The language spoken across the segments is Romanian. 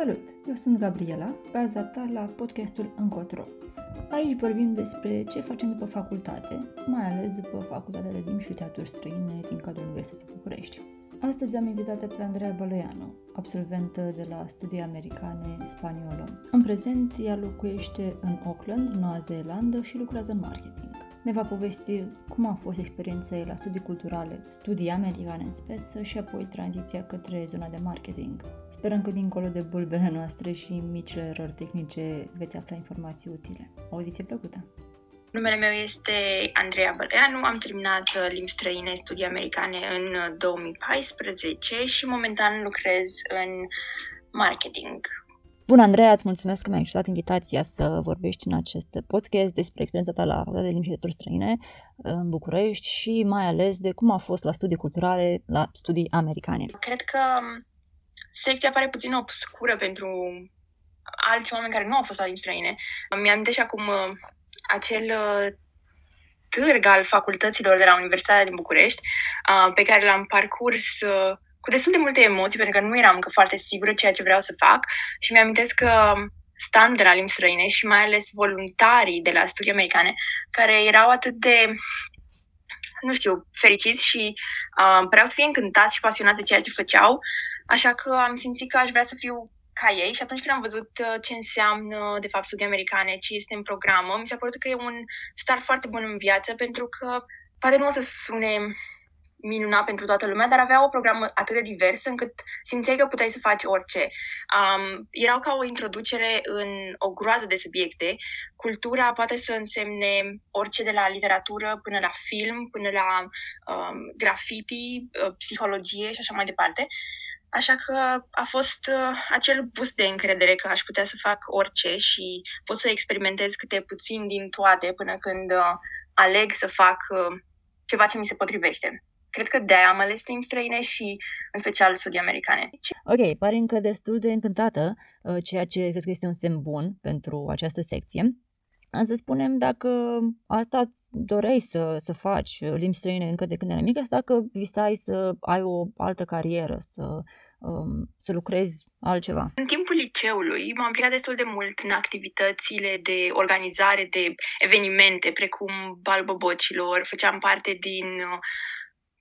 Salut! Eu sunt Gabriela, baza ta la podcastul Încotro. Aici vorbim despre ce facem după facultate, mai ales după Facultatea de Limbi și Literaturi Străine din cadrul Universității București. Astăzi am invitat pe Andreea Bălăianu, absolventă de la studii americane spaniolă. În prezent, ea locuiește în Auckland, Noua Zeelandă și lucrează în marketing. Ne va povesti cum a fost experiența ei la studii culturale, studii americane în speță și apoi tranziția către zona de marketing. Sperăm că dincolo de bulbele noastre și micile erori tehnice veți afla informații utile. Audiție plăcută! Numele meu este Andreea Băleanu, am terminat uh, limbi străine, studii americane în 2014 uh, și momentan lucrez în marketing. Bun, Andreea, îți mulțumesc că mi-ai ajutat invitația să vorbești în acest podcast despre experiența ta la Facultatea de Limbi și Literaturi Străine în București și mai ales de cum a fost la studii culturale, la studii americane. Cred că um, secția pare puțin obscură pentru alți oameni care nu au fost la limbi străine. Mi-am și acum uh, acel uh, târg al facultăților de la Universitatea din București, uh, pe care l-am parcurs cu destul de multe emoții, pentru că nu eram încă foarte sigură ceea ce vreau să fac și mi-amintesc că stând de la limbi străine și mai ales voluntarii de la studii americane, care erau atât de, nu știu, fericiți și uh, păreau să fie încântați și pasionați de ceea ce făceau, Așa că am simțit că aș vrea să fiu ca ei și atunci când am văzut uh, ce înseamnă, de fapt, studii americane, ce este în programă, mi s-a părut că e un start foarte bun în viață pentru că poate nu o să sune minunat pentru toată lumea, dar avea o programă atât de diversă încât simțeai că puteai să faci orice. Um, erau ca o introducere în o groază de subiecte. Cultura poate să însemne orice de la literatură până la film, până la um, graffiti, uh, psihologie și așa mai departe. Așa că a fost uh, acel boost de încredere că aș putea să fac orice și pot să experimentez câte puțin din toate până când uh, aleg să fac uh, ceva ce mi se potrivește. Cred că de-aia am ales limbi străine și în special studii americane. Ok, pare încă destul de încântată, uh, ceea ce cred că este un semn bun pentru această secție. Să spunem dacă asta îți doreai să, să faci limbi străine încă de când erai mică sau dacă visai să ai o altă carieră, să, um, să lucrezi altceva. În timpul liceului m-am implicat destul de mult în activitățile de organizare de evenimente, precum balbăbocilor, făceam parte din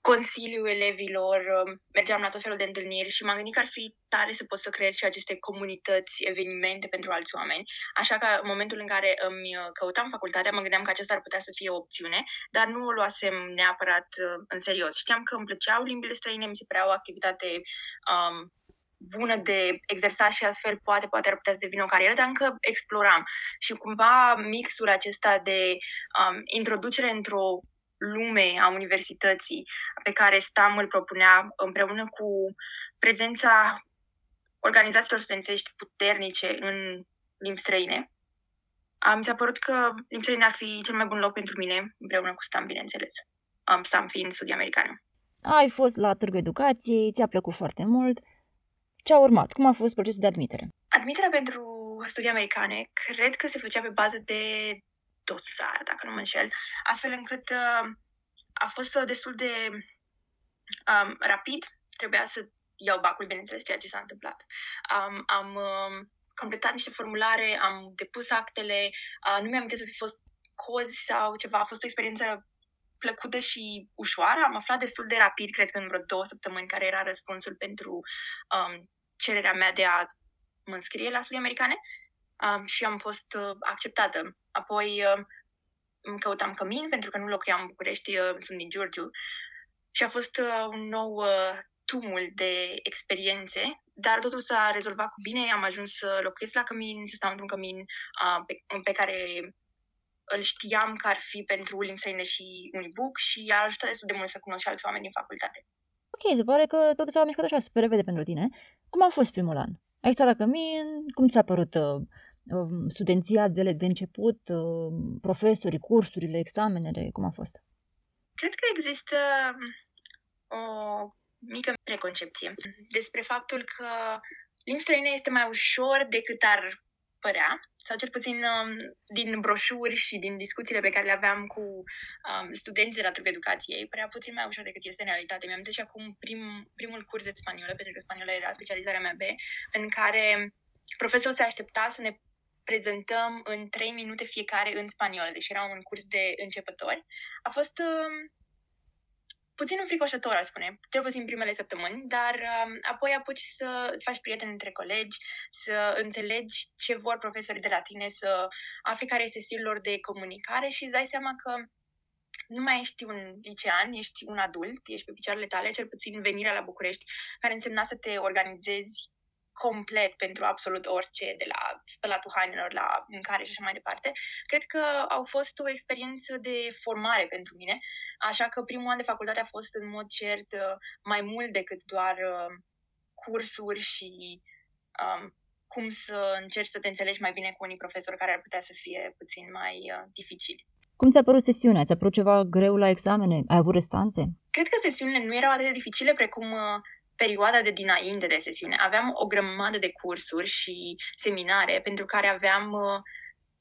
uh, consiliul elevilor, um, mergeam la tot felul de întâlniri și m-am gândit că ar fi tare să pot să creez și aceste comunități, evenimente pentru alți oameni. Așa că în momentul în care îmi uh, căutam facultatea, mă gândeam că acesta ar putea să fie o opțiune, dar nu o luasem neapărat uh, în serios. Știam că îmi plăceau limbile străine, mi se părea o activitate um, bună de exersat și astfel poate, poate ar putea să devină o carieră, dar încă exploram. Și cumva mixul acesta de um, introducere într-o lume a universității pe care STAM îl propunea împreună cu prezența organizațiilor studențești puternice în limbi străine. Mi s-a părut că limbi străine ar fi cel mai bun loc pentru mine, împreună cu STAM, bineînțeles. Am STAM fiind studii americane. Ai fost la Târgul Educației, ți-a plăcut foarte mult. Ce a urmat? Cum a fost procesul de admitere? Admiterea pentru studii americane cred că se făcea pe bază de dosar, dacă nu mă înșel, astfel încât uh, a fost uh, destul de um, rapid. Trebuia să iau bacul, bineînțeles, ceea ce s-a întâmplat. Um, am um, completat niște formulare, am depus actele, uh, nu mi-am să fi fost cozi sau ceva. A fost o experiență plăcută și ușoară. Am aflat destul de rapid, cred că în vreo două săptămâni, care era răspunsul pentru um, cererea mea de a mă înscrie la studii americane um, și am fost uh, acceptată. Apoi uh, căutam cămin, pentru că nu locuiam în București, uh, sunt din Giurgiu. Și a fost uh, un nou uh, tumul de experiențe, dar totul s-a rezolvat cu bine. Am ajuns să locuiesc la cămin, să stau într-un cămin uh, pe, pe care îl știam că ar fi pentru limbi străine și Unibook și a ajutat destul de mult să cunosc și alți oameni din facultate. Ok, se pare că totul s-a mișcat așa super repede pentru tine. Cum a fost primul an? Ai stat la cămin? Cum ți-a părut uh, Um, studenția de, de început, um, profesorii, cursurile, examenele, cum a fost? Cred că există um, o mică preconcepție despre faptul că limba străină este mai ușor decât ar părea, sau cel puțin din broșuri și din discuțiile pe care le aveam cu um, studenții la Târgu Educației, părea puțin mai ușor decât este în realitate. Mi-am și acum prim, primul curs de spaniolă, pentru că spaniolă era specializarea mea B, în care profesorul se aștepta să ne prezentăm în 3 minute fiecare în spaniolă, deși era un curs de începători. A fost uh, puțin înfricoșător, aș spune, cel puțin primele săptămâni, dar uh, apoi apuci să îți faci prieteni între colegi, să înțelegi ce vor profesorii de la tine, să afli care este stilul lor de comunicare și îți dai seama că nu mai ești un licean, ești un adult, ești pe picioarele tale, cel puțin venirea la București, care însemna să te organizezi complet pentru absolut orice, de la spălatul hainelor la mâncare și așa mai departe. Cred că au fost o experiență de formare pentru mine, așa că primul an de facultate a fost în mod cert mai mult decât doar uh, cursuri și um, cum să încerci să te înțelegi mai bine cu unii profesori care ar putea să fie puțin mai uh, dificili. Cum ți-a părut sesiunea? Ți-a părut ceva greu la examene? Ai avut restanțe? Cred că sesiunile nu erau atât de dificile precum uh, perioada de dinainte de sesiune. Aveam o grămadă de cursuri și seminare pentru care aveam uh,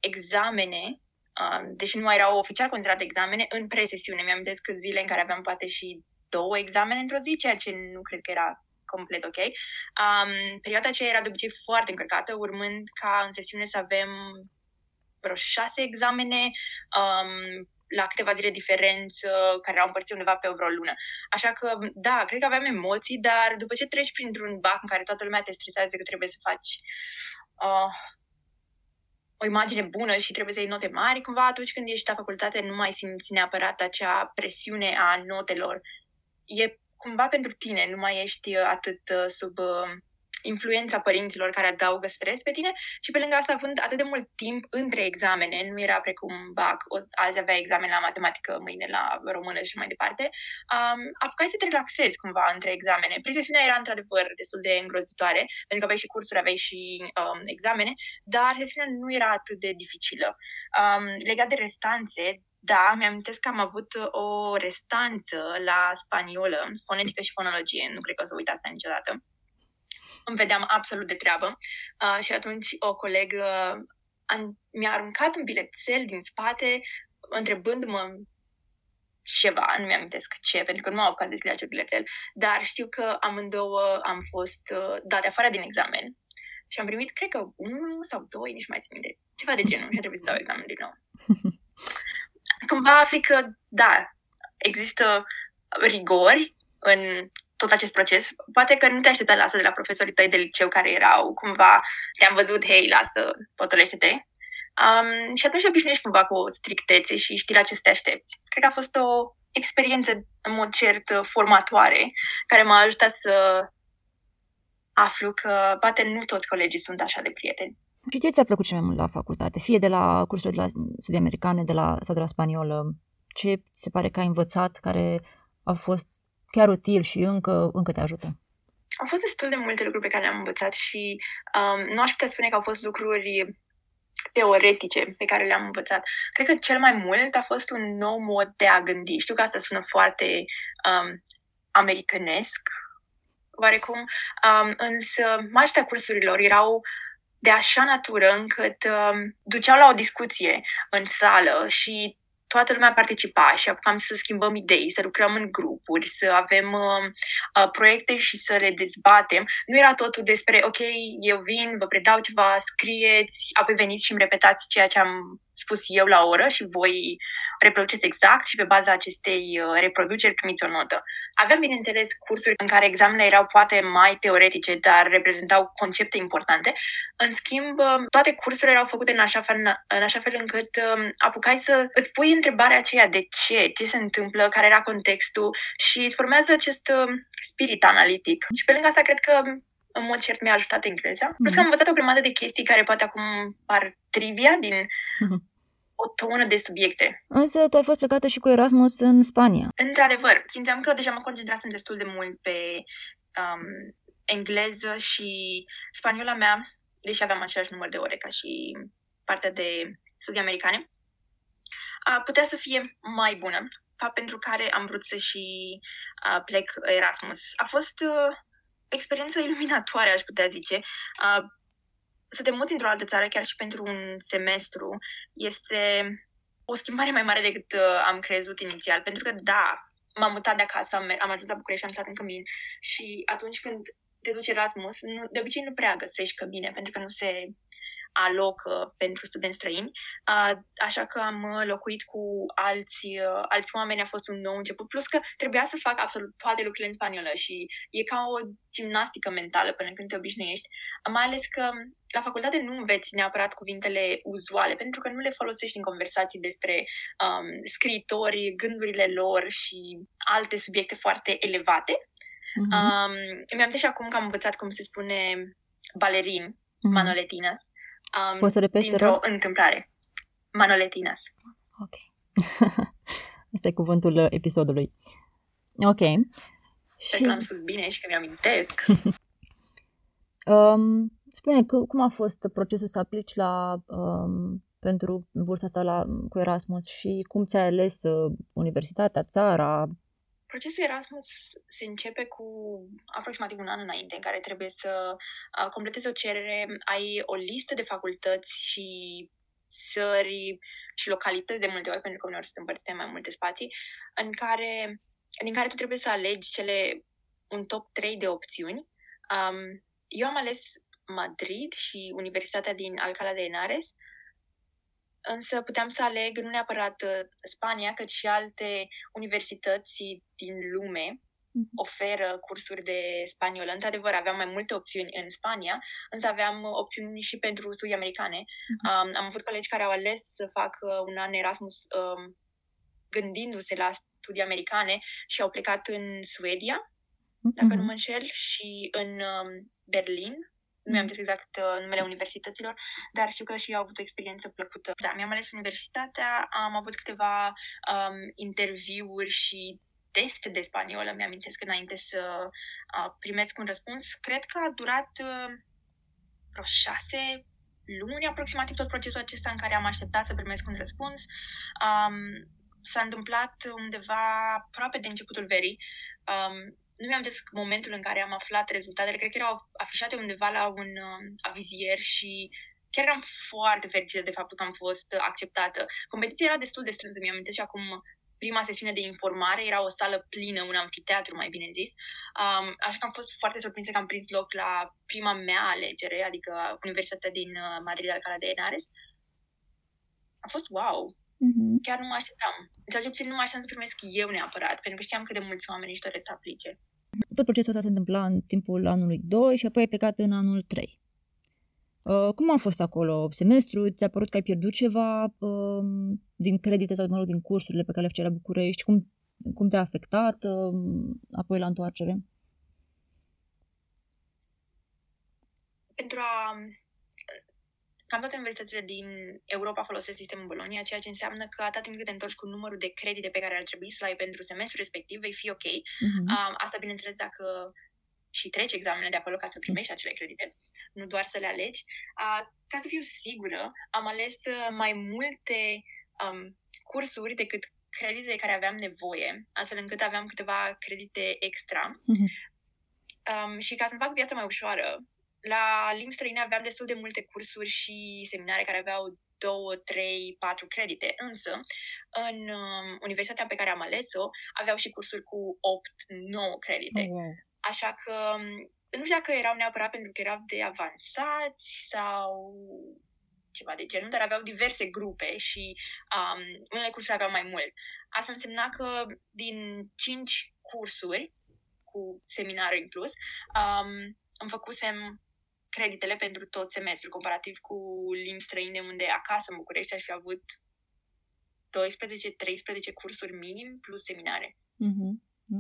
examene, uh, deși nu erau oficial considerate examene, în presesiune. Mi-am că zile în care aveam poate și două examene într-o zi, ceea ce nu cred că era complet ok. Um, perioada aceea era de obicei foarte încărcată, urmând ca în sesiune să avem vreo șase examene um, la câteva zile diferență, care erau împărțite undeva pe vreo lună. Așa că, da, cred că aveam emoții, dar după ce treci printr-un bac în care toată lumea te stresează că trebuie să faci uh, o imagine bună și trebuie să iei note mari, cumva atunci când ești la facultate nu mai simți neapărat acea presiune a notelor. E cumva pentru tine, nu mai ești atât uh, sub uh, influența părinților care adaugă stres pe tine și pe lângă asta având atât de mult timp între examene, nu era precum BAC, o, azi avea examen la matematică, mâine la română și mai departe, um, apucai să te relaxezi cumva între examene. Prin era într-adevăr destul de îngrozitoare, pentru că aveai și cursuri, aveai și um, examene, dar sesiunea nu era atât de dificilă. Um, legat de restanțe, da, mi-am că am avut o restanță la spaniolă, fonetică și fonologie, nu cred că o să uit asta niciodată îmi vedeam absolut de treabă uh, și atunci o colegă uh, mi-a aruncat un bilețel din spate întrebându-mă ceva, nu mi-am amintesc ce, pentru că nu am apucat de scrie acel bilețel, dar știu că amândouă am fost uh, date afară din examen și am primit, cred că, unul sau doi, nici mai țin minte, ceva de genul și a trebuit să dau examen din nou. Cumva afli că, da, există rigori în tot acest proces. Poate că nu te aștepta la asta de la profesorii tăi de liceu care erau cumva, te-am văzut, hei, lasă, potolește-te. Um, și atunci obișnuiești cumva cu o strictețe și știi la ce să te aștepți. Cred că a fost o experiență în mod cert formatoare care m-a ajutat să aflu că poate nu toți colegii sunt așa de prieteni. Și ce ți-a plăcut cel mai mult la facultate? Fie de la cursurile de la studii americane de la, sau de la spaniolă? Ce se pare că ai învățat care a fost chiar util și încă, încă te ajută? Au fost destul de multe lucruri pe care le-am învățat și um, nu aș putea spune că au fost lucruri teoretice pe care le-am învățat. Cred că cel mai mult a fost un nou mod de a gândi. Știu că asta sună foarte um, americanesc, oarecum, um, însă majoritatea cursurilor erau de așa natură încât um, duceau la o discuție în sală și toată lumea participa și apucam să schimbăm idei, să lucrăm în grupuri, să avem uh, uh, proiecte și să le dezbatem. Nu era totul despre, ok, eu vin, vă predau ceva, scrieți, apoi veniți și îmi repetați ceea ce am spus eu la oră și voi reproduceți exact și pe baza acestei uh, reproduceri primiți o notă. Aveam, bineînțeles, cursuri în care examenele erau poate mai teoretice, dar reprezentau concepte importante. În schimb, uh, toate cursurile erau făcute în așa fel, în așa fel încât um, apucai să îți pui întrebarea aceea de ce, ce se întâmplă, care era contextul și îți formează acest um, spirit analitic. Și pe lângă asta, cred că în mod cert mi-a ajutat engleza. Mm-hmm. Plus că am învățat o grămadă de chestii care poate acum par trivia din o tonă de subiecte. Însă tu ai fost plecată și cu Erasmus în Spania. Într-adevăr, simțeam că deja mă concentrasem destul de mult pe um, engleză și spaniola mea, deși aveam același număr de ore ca și partea de studii americane, a, putea să fie mai bună, fapt pentru care am vrut să și a, plec Erasmus. A fost uh, experiență iluminatoare, aș putea zice. Uh, să te muți într-o altă țară, chiar și pentru un semestru, este o schimbare mai mare decât uh, am crezut inițial. Pentru că, da, m-am mutat de acasă, am, am ajuns la București, am stat în cămin și atunci când te duci Erasmus, nu, de obicei nu prea găsești căbine, pentru că nu se alocă pentru studenți străini, așa că am uh, locuit cu alți, uh, alți oameni, a fost un nou început, plus că trebuia să fac absolut toate lucrurile în spaniolă și e ca o gimnastică mentală până când te obișnuiești, mai ales că la facultate nu înveți neapărat cuvintele uzuale, pentru că nu le folosești în conversații despre um, scriitori, gândurile lor și alte subiecte foarte elevate. Mm-hmm. Um, mi-am și acum că am învățat cum se spune balerin, mm-hmm. manoletinas, Um, Poți să repeți, dintr-o întâmplare. Manoletinas. Ok. Asta e cuvântul uh, episodului. Ok. Sper și... că am spus bine și că mi-amintesc. um, spune, cum a fost procesul să aplici la, um, pentru bursa asta la, cu Erasmus și cum ți-ai ales uh, universitatea, țara, Procesul Erasmus se începe cu aproximativ un an înainte, în care trebuie să completezi o cerere, ai o listă de facultăți și țări și localități de multe ori, pentru că uneori sunt împărțite în mai multe spații, în care, din care tu trebuie să alegi cele un top 3 de opțiuni. Um, eu am ales Madrid și Universitatea din Alcalá de Henares, însă puteam să aleg nu neapărat uh, Spania, cât și alte universități din lume mhm. oferă cursuri de spaniolă. Într-adevăr, aveam mai multe opțiuni în Spania, însă aveam opțiuni și pentru studii americane. Uh-huh. Um, am avut colegi care au ales să facă un an Erasmus um, gândindu-se la studii americane și au plecat în Suedia, uh-huh. dacă nu mă înșel, și în um, Berlin, nu mi-am zis exact uh, numele universităților, dar știu că și eu au avut o experiență plăcută. Da, mi-am ales universitatea, am avut câteva um, interviuri și teste de spaniolă, mi-amintesc înainte să uh, primesc un răspuns. Cred că a durat uh, vreo șase luni aproximativ tot procesul acesta în care am așteptat să primesc un răspuns. Um, s-a întâmplat undeva aproape de începutul verii. Um, nu mi-am des momentul în care am aflat rezultatele, cred că erau afișate undeva la un uh, avizier și chiar eram foarte fericită de faptul că am fost acceptată. Competiția era destul de strânsă, mi-am și acum prima sesiune de informare era o sală plină, un amfiteatru, mai bine zis. Um, așa că am fost foarte surprinsă că am prins loc la prima mea alegere, adică Universitatea din uh, Madrid, Alcalá de Henares. A fost wow! Mm-hmm. Chiar nu mă așteptam. Sau ce puțin nu mă așteptam să primesc eu neapărat, pentru că știam cât de mulți oameni își doresc să aplice. Tot procesul ăsta se întâmpla în timpul anului 2 și apoi ai plecat în anul 3. Uh, cum a fost acolo semestru? Ți-a părut că ai pierdut ceva uh, din credite sau, mă rog, din cursurile pe care le făceai la București? Cum, cum te-a afectat uh, apoi la întoarcere? Pentru a Cam toate universitățile din Europa folosesc sistemul Bolonia, ceea ce înseamnă că atât timp cât te întorci cu numărul de credite pe care ar trebui să-l ai pentru semestrul respectiv, vei fi ok. Uh-huh. Uh, asta, bineînțeles, dacă și treci examenele de acolo ca să primești acele credite, nu doar să le alegi. Uh, ca să fiu sigură, am ales uh, mai multe um, cursuri decât credite de care aveam nevoie, astfel încât aveam câteva credite extra. Uh-huh. Um, și ca să-mi fac viața mai ușoară, la limbi străine aveam destul de multe cursuri și seminare care aveau două, trei, patru credite, însă în um, universitatea pe care am ales-o aveau și cursuri cu 8-9 credite. Oh, Așa că um, nu știu dacă erau neapărat pentru că erau de avansați sau ceva de genul, dar aveau diverse grupe și um, unele cursuri aveau mai mult. Asta însemna că din cinci cursuri, cu seminariu inclus, um, îmi făcusem creditele pentru tot semestrul, comparativ cu limbi străine, unde acasă în București aș fi avut 12-13 cursuri minim plus seminare. Mm-hmm.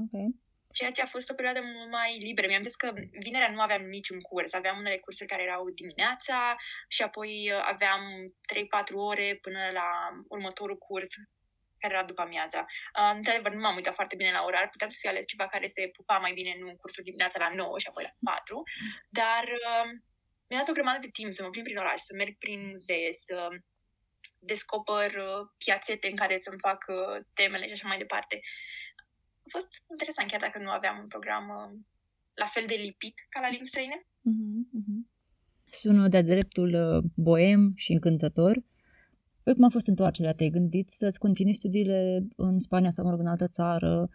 Ok. Ceea ce a fost o perioadă mult mai liberă. Mi-am zis că vinerea nu aveam niciun curs. Aveam unele cursuri care erau dimineața și apoi uh, aveam 3-4 ore până la următorul curs care era după amiaza. Uh, într-adevăr, nu m-am uitat foarte bine la orar, puteam să fi ales ceva care se pupa mai bine, nu cursul dimineața la 9 și apoi la 4, dar uh, mi-a dat o grămadă de timp să mă plimb prin oraș, să merg prin muzee, să descoper uh, piațete în care să-mi fac uh, temele și așa mai departe. A fost interesant, chiar dacă nu aveam un program uh, la fel de lipit ca la limbi străine. Mm-hmm, Sună de-a dreptul uh, boem și încântător. Păi cum a fost întoarcerea? Te-ai gândit să-ți continui studiile în Spania sau, mă rog, în altă țară?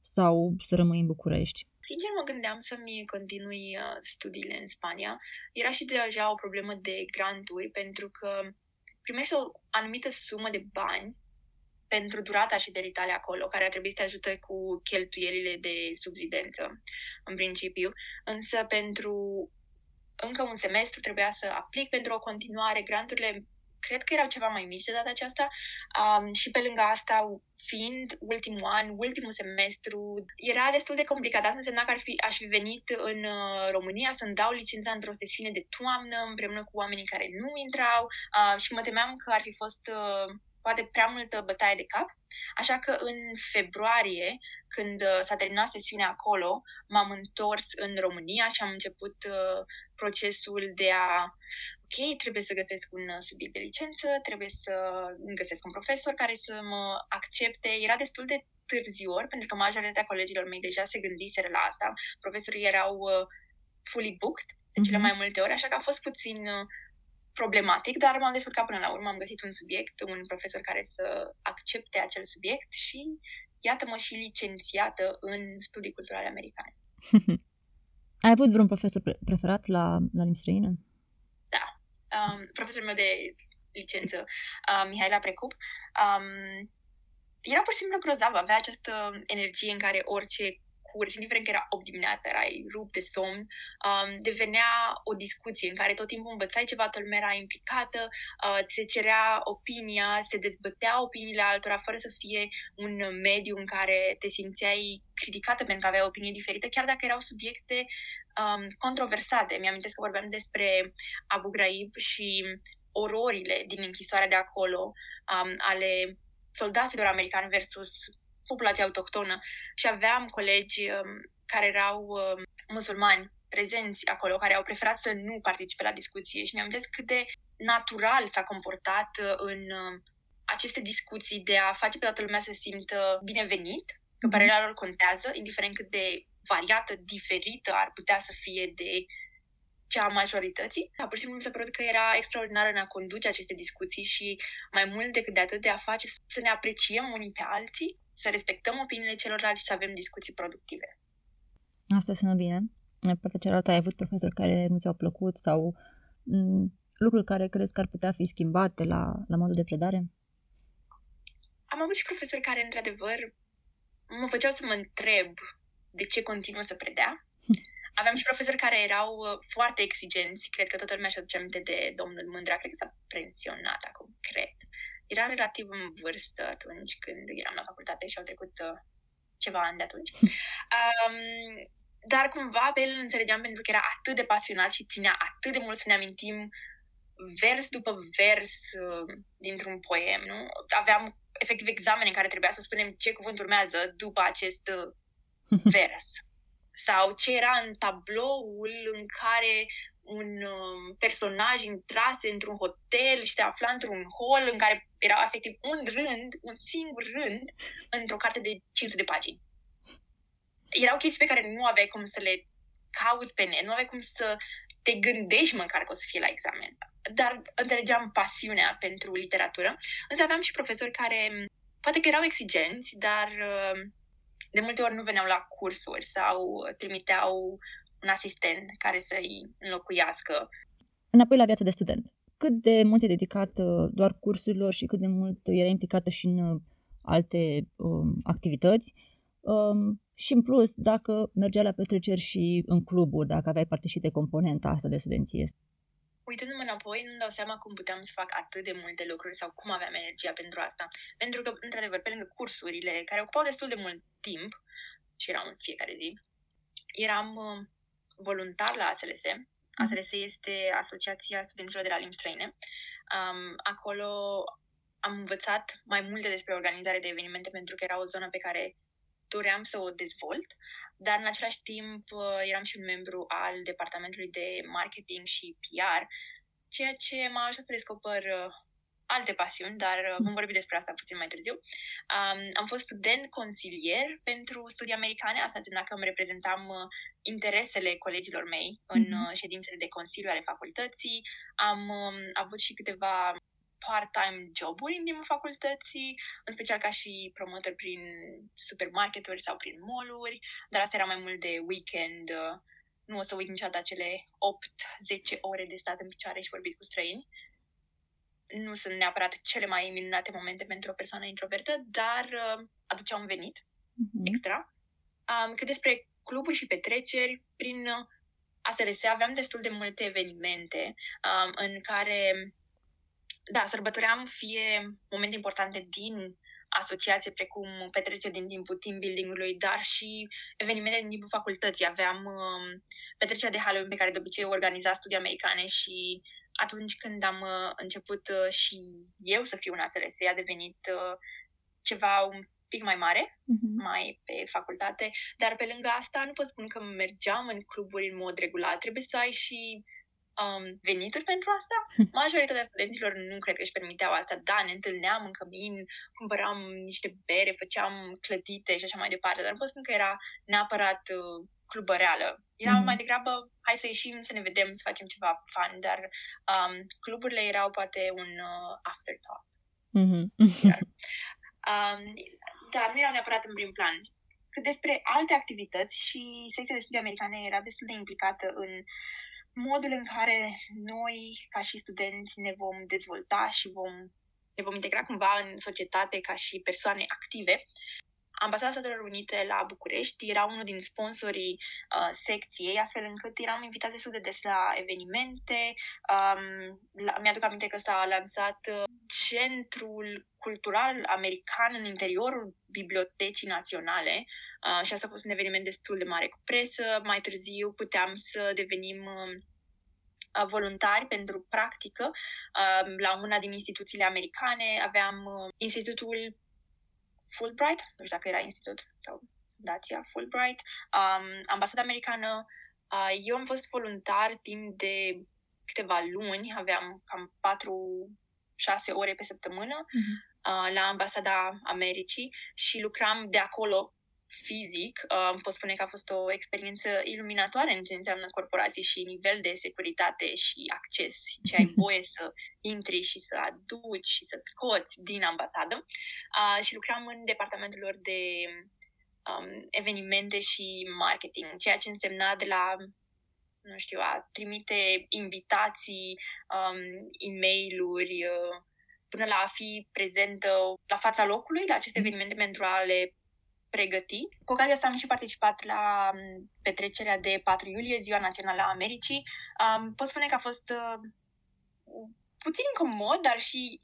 sau să rămâi în București? Sincer, mă gândeam să-mi continui uh, studiile în Spania. Era și deja o problemă de granturi, pentru că primești o anumită sumă de bani pentru durata șederii acolo, care ar trebui să te ajute cu cheltuielile de subzidență, în principiu. Însă, pentru încă un semestru trebuia să aplic pentru o continuare. Granturile cred că erau ceva mai mici de data aceasta um, și pe lângă asta, fiind ultimul an, ultimul semestru, era destul de complicat. Asta însemna că ar fi, aș fi venit în uh, România să-mi dau licența într-o sesiune de toamnă împreună cu oamenii care nu intrau uh, și mă temeam că ar fi fost uh, poate prea multă bătaie de cap. Așa că în februarie, când uh, s-a terminat sesiunea acolo, m-am întors în România și am început uh, procesul de a ok, trebuie să găsesc un uh, subiect de licență, trebuie să găsesc un profesor care să mă accepte. Era destul de târziu, pentru că majoritatea colegilor mei deja se gândiseră la asta. Profesorii erau uh, fully booked de cele mhm. mai multe ori, așa că a fost puțin uh, problematic, dar m-am descurcat până la urmă, am găsit un subiect, un profesor care să accepte acel subiect și iată-mă și licențiată în studii culturale americane. Ai avut vreun profesor preferat la, la limbi străine? Um, profesorul meu de licență, uh, Mihaela Precup, um, era pur și simplu grozav, avea această energie în care orice curs, indiferent că era 8 dimineața, erai rupt de somn, um, devenea o discuție în care tot timpul învățai ceva, toată lumea era implicată, uh, ți se cerea opinia, se dezbătea opiniile altora, fără să fie un mediu în care te simțeai criticată pentru că aveai opinie diferită, chiar dacă erau subiecte um, controversate. Mi-amintesc că vorbeam despre Abu Ghraib și ororile din închisoarea de acolo, um, ale soldaților americani versus populația autohtonă și aveam colegi um, care erau um, musulmani prezenți acolo, care au preferat să nu participe la discuție și mi-am cât de natural s-a comportat uh, în uh, aceste discuții de a face pe toată lumea să simtă binevenit, că mhm. părerea lor contează, indiferent cât de variată, diferită ar putea să fie de cea a majorității. Dar pur și simplu mi s-a părut că era extraordinar în a conduce aceste discuții și mai mult decât de atât de a face să ne apreciem unii pe alții, să respectăm opiniile celorlalți și să avem discuții productive. Asta sună bine. Pe partea cealaltă ai avut profesori care nu ți-au plăcut sau m- mm, lucruri care crezi că ar putea fi schimbate la, la modul de predare? Am avut și profesori care, într-adevăr, mă făceau să mă întreb de ce continuă să predea. Aveam și profesori care erau uh, foarte exigenți. Cred că toată lumea și aduce aminte de domnul Mândra. Cred că s-a pensionat acum, cred. Era relativ în vârstă atunci când eram la facultate și au trecut uh, ceva ani de atunci. Um, dar cumva pe el înțelegeam pentru că era atât de pasionat și ținea atât de mult să ne amintim vers după vers uh, dintr-un poem, nu? Aveam efectiv examene în care trebuia să spunem ce cuvânt urmează după acest uh, vers. Sau ce era în tabloul în care un um, personaj intrase într-un hotel și se afla într-un hol în care era efectiv un rând, un singur rând, într-o carte de 500 de pagini. Erau chestii pe care nu aveai cum să le cauți pe net, nu aveai cum să te gândești măcar că o să fie la examen. Dar înțelegeam pasiunea pentru literatură. Însă aveam și profesori care poate că erau exigenți, dar uh, de multe ori nu veneau la cursuri sau trimiteau un asistent care să-i înlocuiască. Înapoi la viața de student. Cât de mult e dedicat uh, doar cursurilor și cât de mult era implicată și în uh, alte um, activități? Um, și în plus, dacă mergea la petreceri și în cluburi, dacă aveai parte și de componenta asta de studenție uitându-mă înapoi, nu-mi dau seama cum puteam să fac atât de multe lucruri sau cum aveam energia pentru asta. Pentru că, într-adevăr, pe lângă cursurile care ocupau destul de mult timp, și erau în fiecare zi, eram uh, voluntar la ASLS. Mhm. ASLS este Asociația Studenților de la Limbi Străine. Um, acolo am învățat mai multe despre organizare de evenimente pentru că era o zonă pe care doream să o dezvolt dar în același timp uh, eram și un membru al departamentului de marketing și PR, ceea ce m-a ajutat să descoper uh, alte pasiuni, dar uh, vom vorbi despre asta puțin mai târziu. Um, am fost student consilier pentru studii americane, asta înseamnă că îmi reprezentam interesele colegilor mei în mm-hmm. ședințele de consiliu ale facultății. Am um, avut și câteva part-time joburi în timpul facultății, în special ca și promotor prin supermarketuri sau prin mall-uri, dar asta era mai mult de weekend. Nu o să uit niciodată acele 8-10 ore de stat în picioare și vorbit cu străini. Nu sunt neapărat cele mai minunate momente pentru o persoană introvertă, dar uh, aduceau un venit mm-hmm. extra. Um, cât despre cluburi și petreceri, prin uh, ASRS aveam destul de multe evenimente um, în care, da, sărbătoream fie momente importante din asociație, precum petreceri din timpul team building-ului, dar și evenimente din timpul facultății. Aveam um, petrecerea de Halloween pe care de obicei o organiza studii americane și atunci când am uh, început uh, și eu să fiu în ASRS, a devenit uh, ceva un pic mai mare, uh-huh. mai pe facultate, dar pe lângă asta nu pot spune că mergeam în cluburi în mod regulat. Trebuie să ai și um, venituri pentru asta. Majoritatea studenților nu cred că își permiteau asta. Da, ne întâlneam în cămin, cumpăram niște bere, făceam clătite și așa mai departe, dar nu pot spune că era neapărat uh, clubăreală. Era mm-hmm. mai degrabă, hai să ieșim, să ne vedem, să facem ceva fun, dar um, cluburile erau poate un uh, afterthought. Mm-hmm. um, dar nu erau neapărat în prim plan. Cât despre alte activități și secția de studii americane era destul de implicată în modul în care noi, ca și studenți, ne vom dezvolta și vom, ne vom integra cumva în societate ca și persoane active. Ambasada Statelor Unite la București era unul din sponsorii uh, secției, astfel încât eram invitați destul de des la evenimente. Um, la, mi-aduc aminte că s-a lansat uh, Centrul Cultural American în interiorul Bibliotecii Naționale uh, și asta a fost un eveniment destul de mare cu presă. Mai târziu puteam să devenim uh, voluntari pentru practică uh, la una din instituțiile americane. Aveam uh, Institutul Fulbright, nu știu dacă era institut sau fundația Fulbright, um, ambasada americană. Uh, eu am fost voluntar timp de câteva luni, aveam cam 4-6 ore pe săptămână uh-huh. uh, la ambasada Americii și lucram de acolo fizic, uh, pot spune că a fost o experiență iluminatoare în ce înseamnă corporații și nivel de securitate și acces, ce ai voie să intri și să aduci și să scoți din ambasadă. Uh, și lucram în departamentul lor de um, evenimente și marketing, ceea ce însemna de la nu știu, a trimite invitații, um, e-mail-uri, uh, până la a fi prezentă la fața locului la aceste evenimente pentru a le pregăti. Cu ocazia asta am și participat la um, petrecerea de 4 iulie, Ziua Națională a Americii. Um, pot spune că a fost uh, puțin incomod, dar și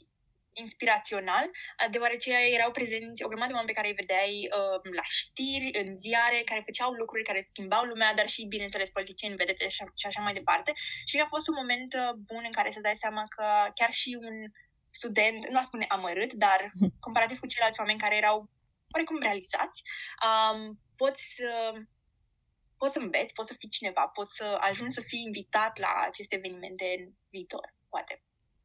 inspirațional, uh, deoarece erau prezenți o grămadă de oameni pe care îi vedeai uh, la știri, în ziare, care făceau lucruri care schimbau lumea, dar și, bineînțeles, politicieni, vedete și, și așa mai departe. Și a fost un moment uh, bun în care să dai seama că chiar și un student, nu a spune amărât, dar comparativ cu ceilalți oameni care erau oarecum realizați, um, poți să poți să înveți, poți să fii cineva, poți să ajungi să fii invitat la aceste evenimente în viitor, poate.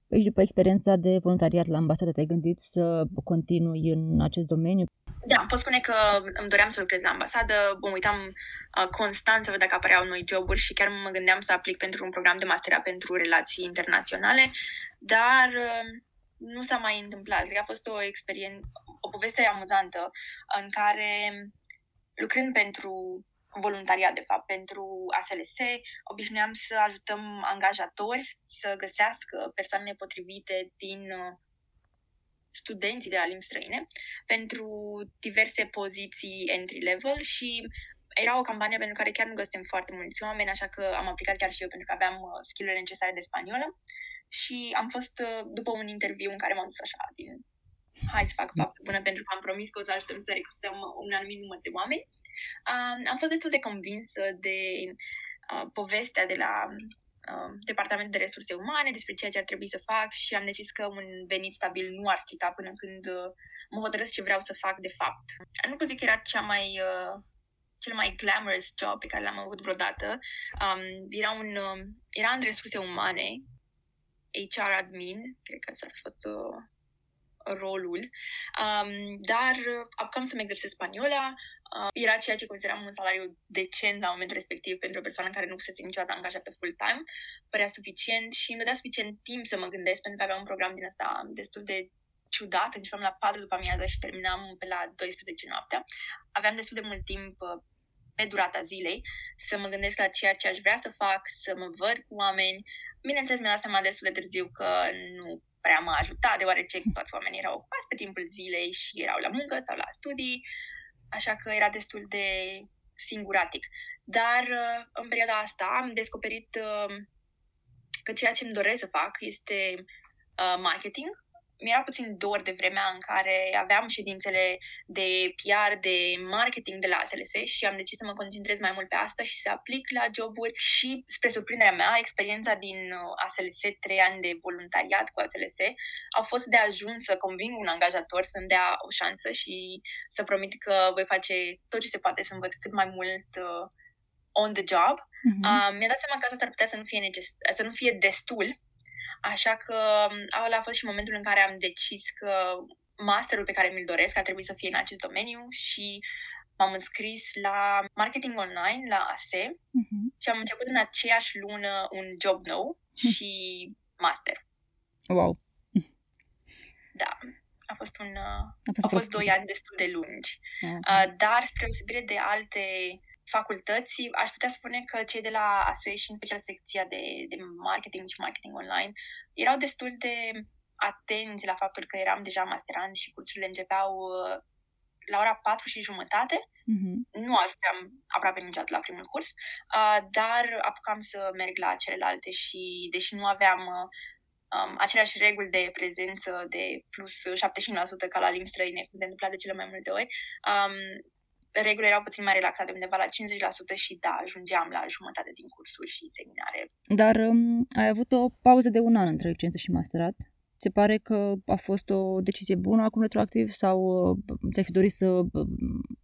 Păi și după experiența de voluntariat la ambasadă, te-ai gândit să continui în acest domeniu? Da, pot spune că îmi doream să lucrez la ambasadă, mă uitam uh, constant să văd dacă apăreau noi joburi și chiar mă gândeam să aplic pentru un program de masterat pentru relații internaționale, dar uh, nu s-a mai întâmplat. Cred că a fost o experiență, o poveste amuzantă în care, lucrând pentru voluntariat, de fapt, pentru ASLS, obișnuiam să ajutăm angajatori să găsească persoanele potrivite din uh, studenții de la limbi străine pentru diverse poziții entry-level și era o campanie pentru care chiar nu găsim foarte mulți oameni, așa că am aplicat chiar și eu pentru că aveam uh, skill-urile necesare de spaniolă. Și am fost uh, după un interviu în care m-am dus așa din hai să fac faptă bună pentru că am promis că o să ajutăm să recrutăm un anumit număr de oameni. Uh, am fost destul de convinsă de uh, povestea de la uh, Departamentul de Resurse Umane, despre ceea ce ar trebui să fac și am decis că un venit stabil nu ar strica până când uh, mă hotărăsc ce vreau să fac de fapt. Nu pot zic că era cea mai uh, cel mai glamorous job pe care l-am avut vreodată. Um, era, un, uh, era în resurse umane HR admin, cred că s-ar fi fost uh, rolul, um, dar apucam să-mi exersez spaniola, uh, era ceea ce consideram un salariu decent la momentul respectiv pentru o persoană care nu fusese niciodată angajată full-time, părea suficient și îmi dădea suficient timp să mă gândesc pentru că aveam un program din ăsta destul de ciudat, începeam la 4 după amiază și terminam pe la 12 noaptea. Aveam destul de mult timp uh, pe durata zilei să mă gândesc la ceea ce aș vrea să fac, să mă văd cu oameni. Bineînțeles, mi-am dat seama destul de târziu că nu prea m-a ajutat, deoarece toți oamenii erau ocupați pe timpul zilei și erau la muncă sau la studii, așa că era destul de singuratic. Dar uh, în perioada asta am descoperit uh, că ceea ce îmi doresc să fac este marketing mi-era puțin dor de vremea în care aveam ședințele de PR, de marketing de la ASLS și am decis să mă concentrez mai mult pe asta și să aplic la joburi și, spre surprinderea mea, experiența din uh, ASLS, trei ani de voluntariat cu ASLS, au fost de ajuns să conving un angajator să-mi dea o șansă și să promit că voi face tot ce se poate să învăț cât mai mult uh, on the job. Uh-huh. Uh, mi-a dat seama că asta s-ar putea să nu fie, neces- să nu fie destul Așa că ăla a fost și momentul în care am decis că masterul pe care mi-l doresc a trebuit să fie în acest domeniu și m-am înscris la marketing online la ASE uh-huh. și am început în aceeași lună un job nou hm. și master. Wow! Da, a fost un... A fost, a fost doi ani destul de lungi. Uh, dar, spre deosebire de alte facultăți, aș putea spune că cei de la ASE și în special secția de, de marketing și marketing online erau destul de atenți la faptul că eram deja masterand și cursurile începeau uh, la ora 4 și jumătate. Mm-hmm. Nu ajungeam aproape niciodată la primul curs, uh, dar apucam să merg la celelalte și, deși nu aveam uh, um, aceleași reguli de prezență de plus 75% ca la limbi străine, cum se întâmpla de cele mai multe ori, um, regulile erau puțin mai relaxate, undeva la 50% și da, ajungeam la jumătate din cursuri și seminare. Dar um, ai avut o pauză de un an între licență și masterat? Se pare că a fost o decizie bună acum retroactiv sau uh, ți-ai fi dorit să, uh,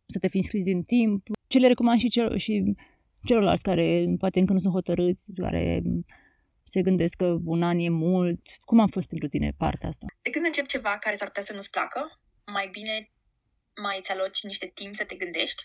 să te fi înscris din timp? Ce le recomand și, cel, și celorlalți care poate încă nu sunt hotărâți, care se gândesc că un an e mult? Cum a fost pentru tine partea asta? De când încep ceva care s-ar putea să nu-ți placă, mai bine mai îți aloci niște timp să te gândești.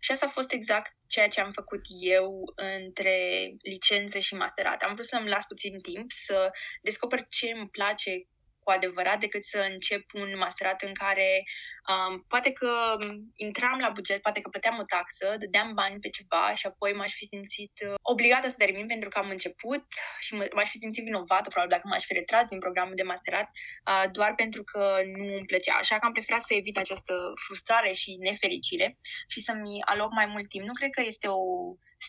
Și asta a fost exact ceea ce am făcut eu între licență și masterat. Am vrut să-mi las puțin timp să descoper ce îmi place cu adevărat decât să încep un masterat în care Um, poate că intram la buget, poate că plăteam o taxă, dădeam bani pe ceva și apoi m-aș fi simțit uh, obligată să termin pentru că am început și m-aș fi simțit vinovată, probabil, dacă m-aș fi retras din programul de masterat, uh, doar pentru că nu îmi plăcea. Așa că am preferat să evit această frustrare și nefericire și să-mi aloc mai mult timp. Nu cred că este o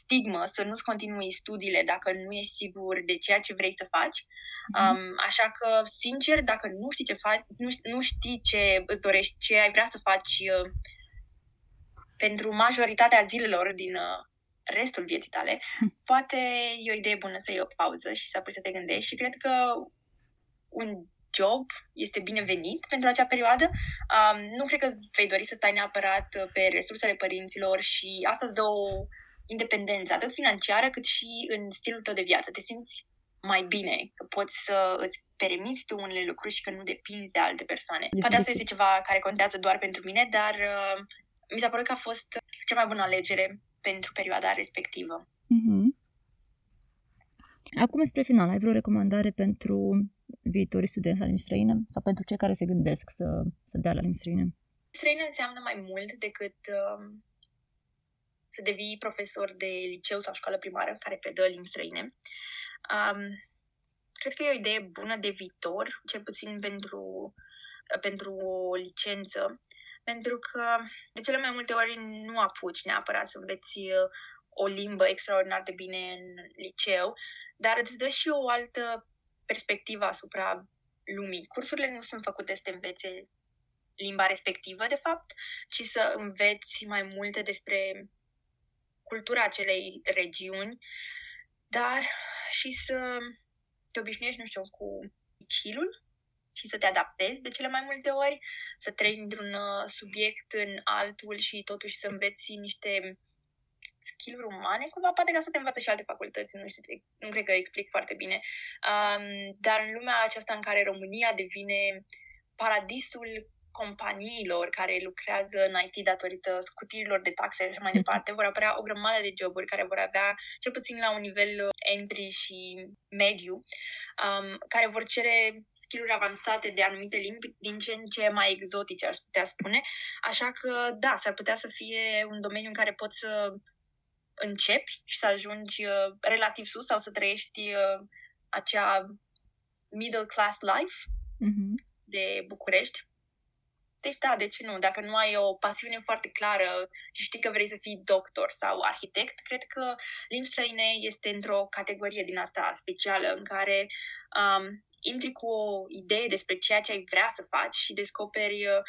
stigmă să nu-ți continui studiile dacă nu ești sigur de ceea ce vrei să faci. Um, așa că, sincer, dacă nu știi ce faci, nu, nu știi ce îți dorești, ce ai vrea să faci uh, pentru majoritatea zilelor din uh, restul vieții tale, hm. poate e o idee bună să iei o pauză și să apoi să te gândești și cred că un job este binevenit pentru acea perioadă. Um, nu cred că vei dori să stai neapărat pe resursele părinților și asta îți dă o independență, atât financiară cât și în stilul tău de viață. Te simți mai bine, că poți să îți permiți tu unele lucruri și că nu depinzi de alte persoane. Este Poate asta este ceva care contează doar pentru mine, dar uh, mi s-a părut că a fost cea mai bună alegere pentru perioada respectivă. Mm-hmm. Acum, spre final, ai vreo recomandare pentru viitorii studenți la limbi străine sau pentru cei care se gândesc să, să dea la limbi străine? Străine înseamnă mai mult decât uh, să devii profesor de liceu sau școală primară care predă limbi străine. Um, cred că e o idee bună de viitor, cel puțin pentru, pentru o licență, pentru că de cele mai multe ori nu apuci neapărat să înveți uh, o limbă extraordinar de bine în liceu, dar îți dă și o altă perspectivă asupra lumii. Cursurile nu sunt făcute să te învețe limba respectivă, de fapt, ci să înveți mai multe despre cultura acelei regiuni, dar și să te obișnuiești, nu știu, cu chilul și să te adaptezi de cele mai multe ori, să treci dintr-un uh, subiect în altul și totuși să înveți niște skill-uri umane, cumva, poate că să te învață și alte facultăți, nu știu, nu cred că explic foarte bine, um, dar în lumea aceasta în care România devine paradisul companiilor care lucrează în IT datorită scutirilor de taxe și așa mai departe, vor apărea o grămadă de joburi care vor avea, cel puțin la un nivel uh, entry și mediu, um, care vor cere skill avansate de anumite limbi din ce în ce mai exotice, aș putea spune. Așa că, da, s-ar putea să fie un domeniu în care poți să începi și să ajungi uh, relativ sus sau să trăiești uh, acea middle class life mm-hmm. de București deci da, de ce nu? Dacă nu ai o pasiune foarte clară și știi că vrei să fii doctor sau arhitect, cred că limbi străine este într-o categorie din asta specială în care um, intri cu o idee despre ceea ce ai vrea să faci și descoperi uh,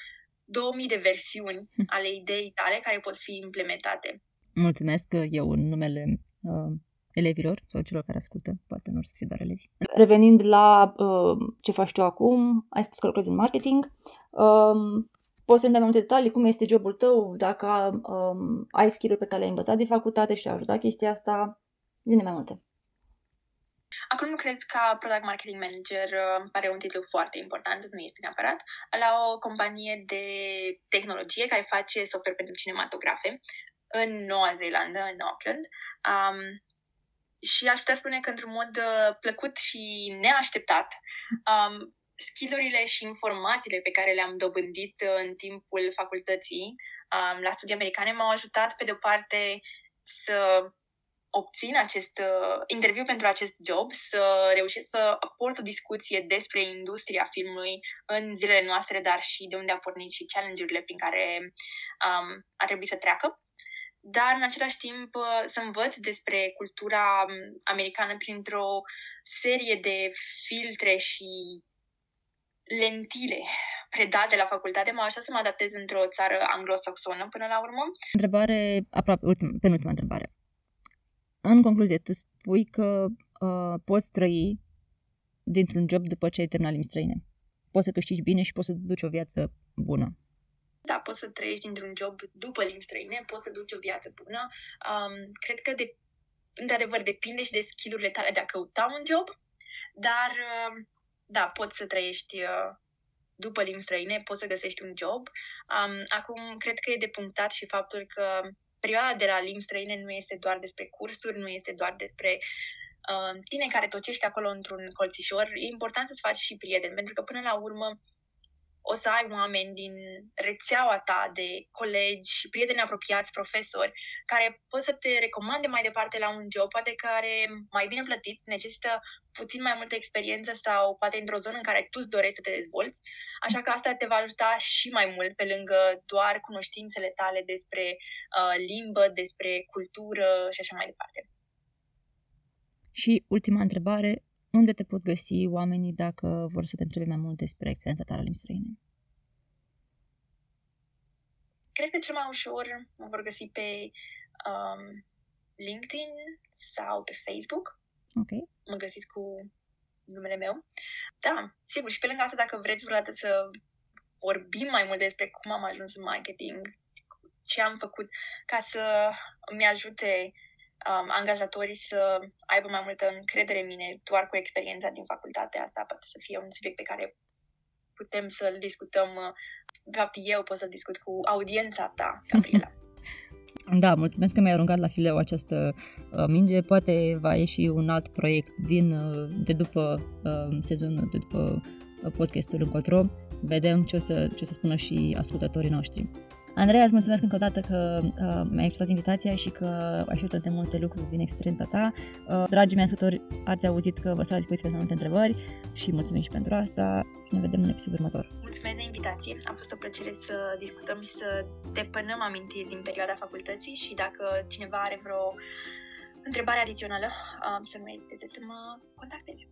2000 de versiuni hm. ale ideii tale care pot fi implementate. Mulțumesc eu în numele uh, elevilor sau celor care ascultă, poate nu o să fie doar elevi. Revenind la uh, ce faci tu acum, ai spus că lucrezi în marketing. Um, poți să ne dai mai multe detalii, cum este jobul tău, dacă um, ai skill pe care le-ai învățat din facultate și te-a ajutat chestia asta. Zine mai multe. Acum lucrez ca Product Marketing Manager, uh, îmi pare un titlu foarte important, nu este neapărat, la o companie de tehnologie care face software pentru cinematografe în Noua Zeelandă, în Auckland. Um, și aș putea spune că într-un mod uh, plăcut și neașteptat, um, skillurile și informațiile pe care le-am dobândit uh, în timpul facultății um, la studii americane m-au ajutat, pe de-o parte, să obțin acest uh, interviu pentru acest job, să reușesc să aport o discuție despre industria filmului în zilele noastre, dar și de unde a pornit și challenge-urile prin care um, a trebuit să treacă dar în același timp uh, să învăț despre cultura um, americană printr-o serie de filtre și lentile predate la facultate m-au ajutat să mă adaptez într-o țară anglosaxonă până la urmă. Întrebare, aproape, ultim, penultima întrebare. În concluzie, tu spui că uh, poți trăi dintr-un job după ce ai terminat limbi străine. Poți să câștigi bine și poți să duci o viață bună da, poți să trăiești într-un job după limbi străine, poți să duci o viață bună. Um, cred că, de, într-adevăr, depinde și de skillurile tale de a căuta un job, dar, uh, da, poți să trăiești uh, după limbi străine, poți să găsești un job. Um, acum, cred că e de punctat și faptul că perioada de la limbi străine nu este doar despre cursuri, nu este doar despre uh, tine care tocești acolo într-un colțișor. E important să-ți faci și prieteni, pentru că până la urmă o să ai oameni din rețeaua ta de colegi, prieteni apropiați, profesori, care pot să te recomande mai departe la un job, poate care mai bine plătit, necesită puțin mai multă experiență sau poate într-o zonă în care tu îți dorești să te dezvolți. Așa că asta te va ajuta și mai mult pe lângă doar cunoștințele tale despre uh, limbă, despre cultură și așa mai departe. Și ultima întrebare, unde te pot găsi oamenii dacă vor să te întrebe mai mult despre experiența ta la limbi străine? Cred că cel mai ușor mă vor găsi pe um, LinkedIn sau pe Facebook. Ok. Mă găsiți cu numele meu. Da, sigur, și pe lângă asta, dacă vreți vreodată să vorbim mai mult despre cum am ajuns în marketing, ce am făcut ca să mi ajute um, angajatorii să aibă mai multă încredere în mine doar cu experiența din facultate. Asta poate să fie un subiect pe care putem să-l discutăm. Uh, de fapt, eu pot să discut cu audiența ta, Gabriela. Da, mulțumesc că mi-ai aruncat la fileu această uh, minge. Poate va ieși un alt proiect din, uh, de după uh, sezonul, de după uh, podcastul încotro. Vedem ce o, să, ce o să spună și ascultătorii noștri. Andreea, îți mulțumesc încă o dată că uh, mi-ai acceptat invitația și că ai știut de multe lucruri din experiența ta. Uh, dragii mei ascultători, ați auzit că vă stau la dispoziție pentru multe întrebări și mulțumim și pentru asta și ne vedem în episodul următor. Mulțumesc de invitație, a fost o plăcere să discutăm și să depănăm amintiri din perioada facultății și dacă cineva are vreo întrebare adițională, uh, să nu eziteze să mă contacteze.